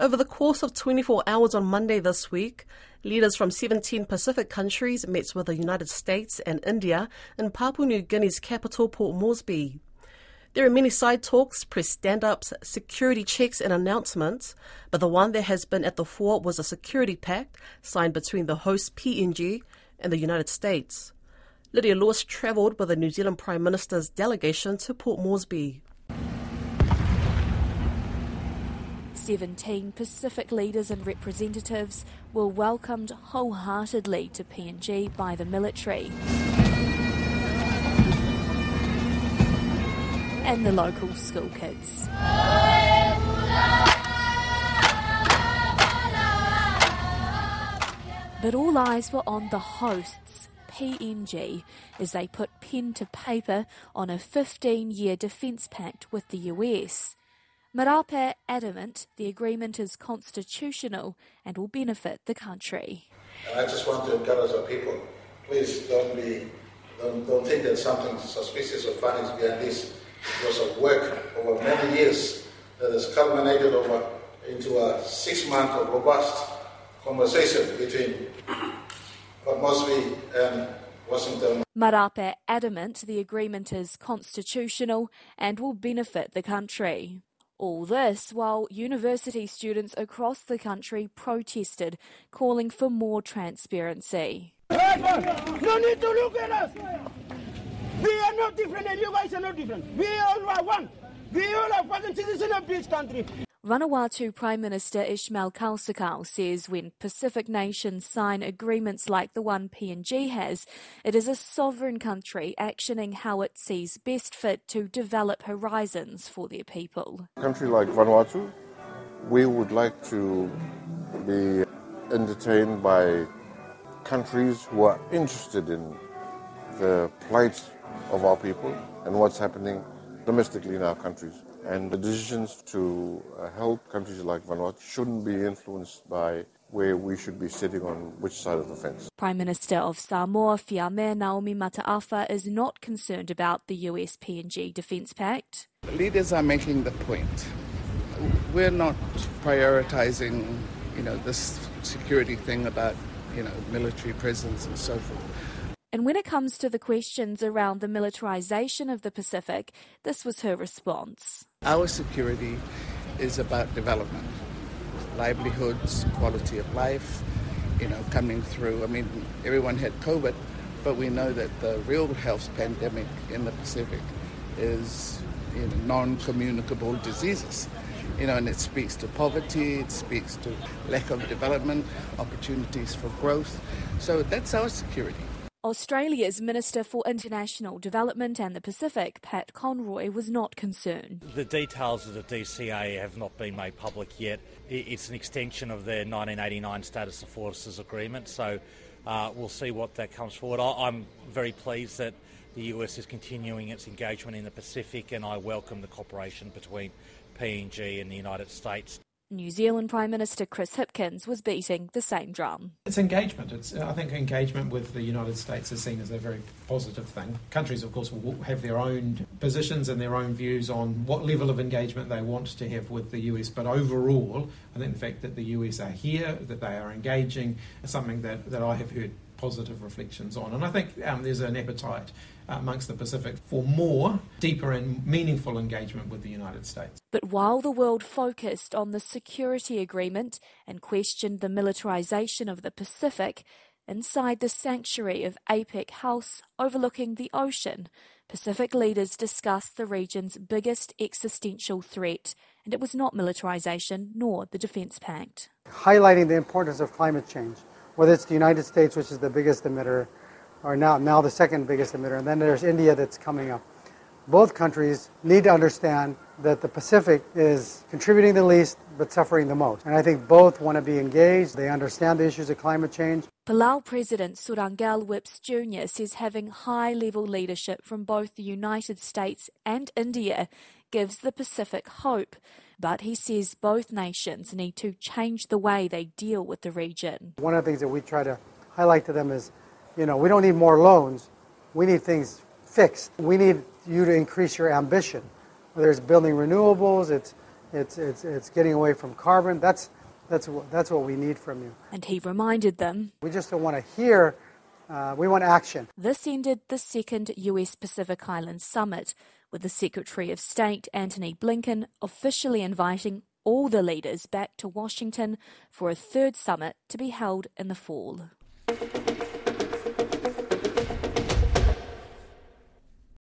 Over the course of 24 hours on Monday this week, leaders from 17 Pacific countries met with the United States and India in Papua New Guinea's capital, Port Moresby. There are many side talks, press stand ups, security checks, and announcements, but the one that has been at the fore was a security pact signed between the host PNG and the United States. Lydia Lewis travelled with the New Zealand Prime Minister's delegation to Port Moresby. 17 Pacific leaders and representatives were welcomed wholeheartedly to PNG by the military. And the local school kids. But all eyes were on the hosts, PNG, as they put pen to paper on a 15 year defence pact with the US. Marape adamant the agreement is constitutional and will benefit the country. And I just want to encourage our people, please don't be, don't, don't think that something suspicious or funny is behind this. It was a work over many years that has culminated over into a six-month of robust conversation between Moresby and Washington. Marape adamant the agreement is constitutional and will benefit the country. All this while university students across the country protested, calling for more transparency. No need to look at us. We are not different and you guys are not different. We all are one. We all are fucking citizens of this country. Vanuatu Prime Minister Ismail Kalsakau says when Pacific nations sign agreements like the one PNG has, it is a sovereign country actioning how it sees best fit to develop horizons for their people. A country like Vanuatu, we would like to be entertained by countries who are interested in the plight of our people and what's happening domestically in our countries. And the decisions to uh, help countries like Vanuatu shouldn't be influenced by where we should be sitting on which side of the fence. Prime Minister of Samoa, Fiame Naomi Mataafa, is not concerned about the US PNG Defence Pact. Leaders are making the point. We're not prioritizing, you know, this security thing about, you know, military presence and so forth. And when it comes to the questions around the militarization of the Pacific, this was her response. Our security is about development, livelihoods, quality of life, you know, coming through. I mean, everyone had COVID, but we know that the real health pandemic in the Pacific is you know, non-communicable diseases. You know, and it speaks to poverty, it speaks to lack of development, opportunities for growth. So that's our security. Australia's Minister for International Development and the Pacific, Pat Conroy, was not concerned. The details of the DCA have not been made public yet. It's an extension of their 1989 Status of Forces Agreement, so uh, we'll see what that comes forward. I'm very pleased that the US is continuing its engagement in the Pacific, and I welcome the cooperation between PNG and the United States. New Zealand Prime Minister Chris Hipkins was beating the same drum. It's engagement. It's, I think engagement with the United States is seen as a very positive thing. Countries, of course, will have their own positions and their own views on what level of engagement they want to have with the US, but overall, I think the fact that the US are here, that they are engaging, is something that, that I have heard positive reflections on. And I think um, there's an appetite amongst the Pacific for more, deeper, and meaningful engagement with the United States. But while the world focused on the security agreement and questioned the militarization of the Pacific, inside the sanctuary of APEC House overlooking the ocean, Pacific leaders discussed the region's biggest existential threat, and it was not militarization nor the Defense Pact. Highlighting the importance of climate change, whether it's the United States, which is the biggest emitter, or now, now the second biggest emitter, and then there's India that's coming up. Both countries need to understand that the Pacific is contributing the least but suffering the most. And I think both want to be engaged. They understand the issues of climate change. Palau President Surangel Whipps Jr. says having high level leadership from both the United States and India gives the Pacific hope. But he says both nations need to change the way they deal with the region. One of the things that we try to highlight to them is you know, we don't need more loans. We need things fixed. We need you to increase your ambition. Whether it's building renewables, it's It's, it's, it's getting away from carbon. That's, that's, that's what we need from you. And he reminded them We just don't want to hear, uh, we want action. this ended the second US Pacific Islands Summit, with the Secretary of State Antony Blinken officially inviting all the leaders back to Washington for a third summit to be held in the fall.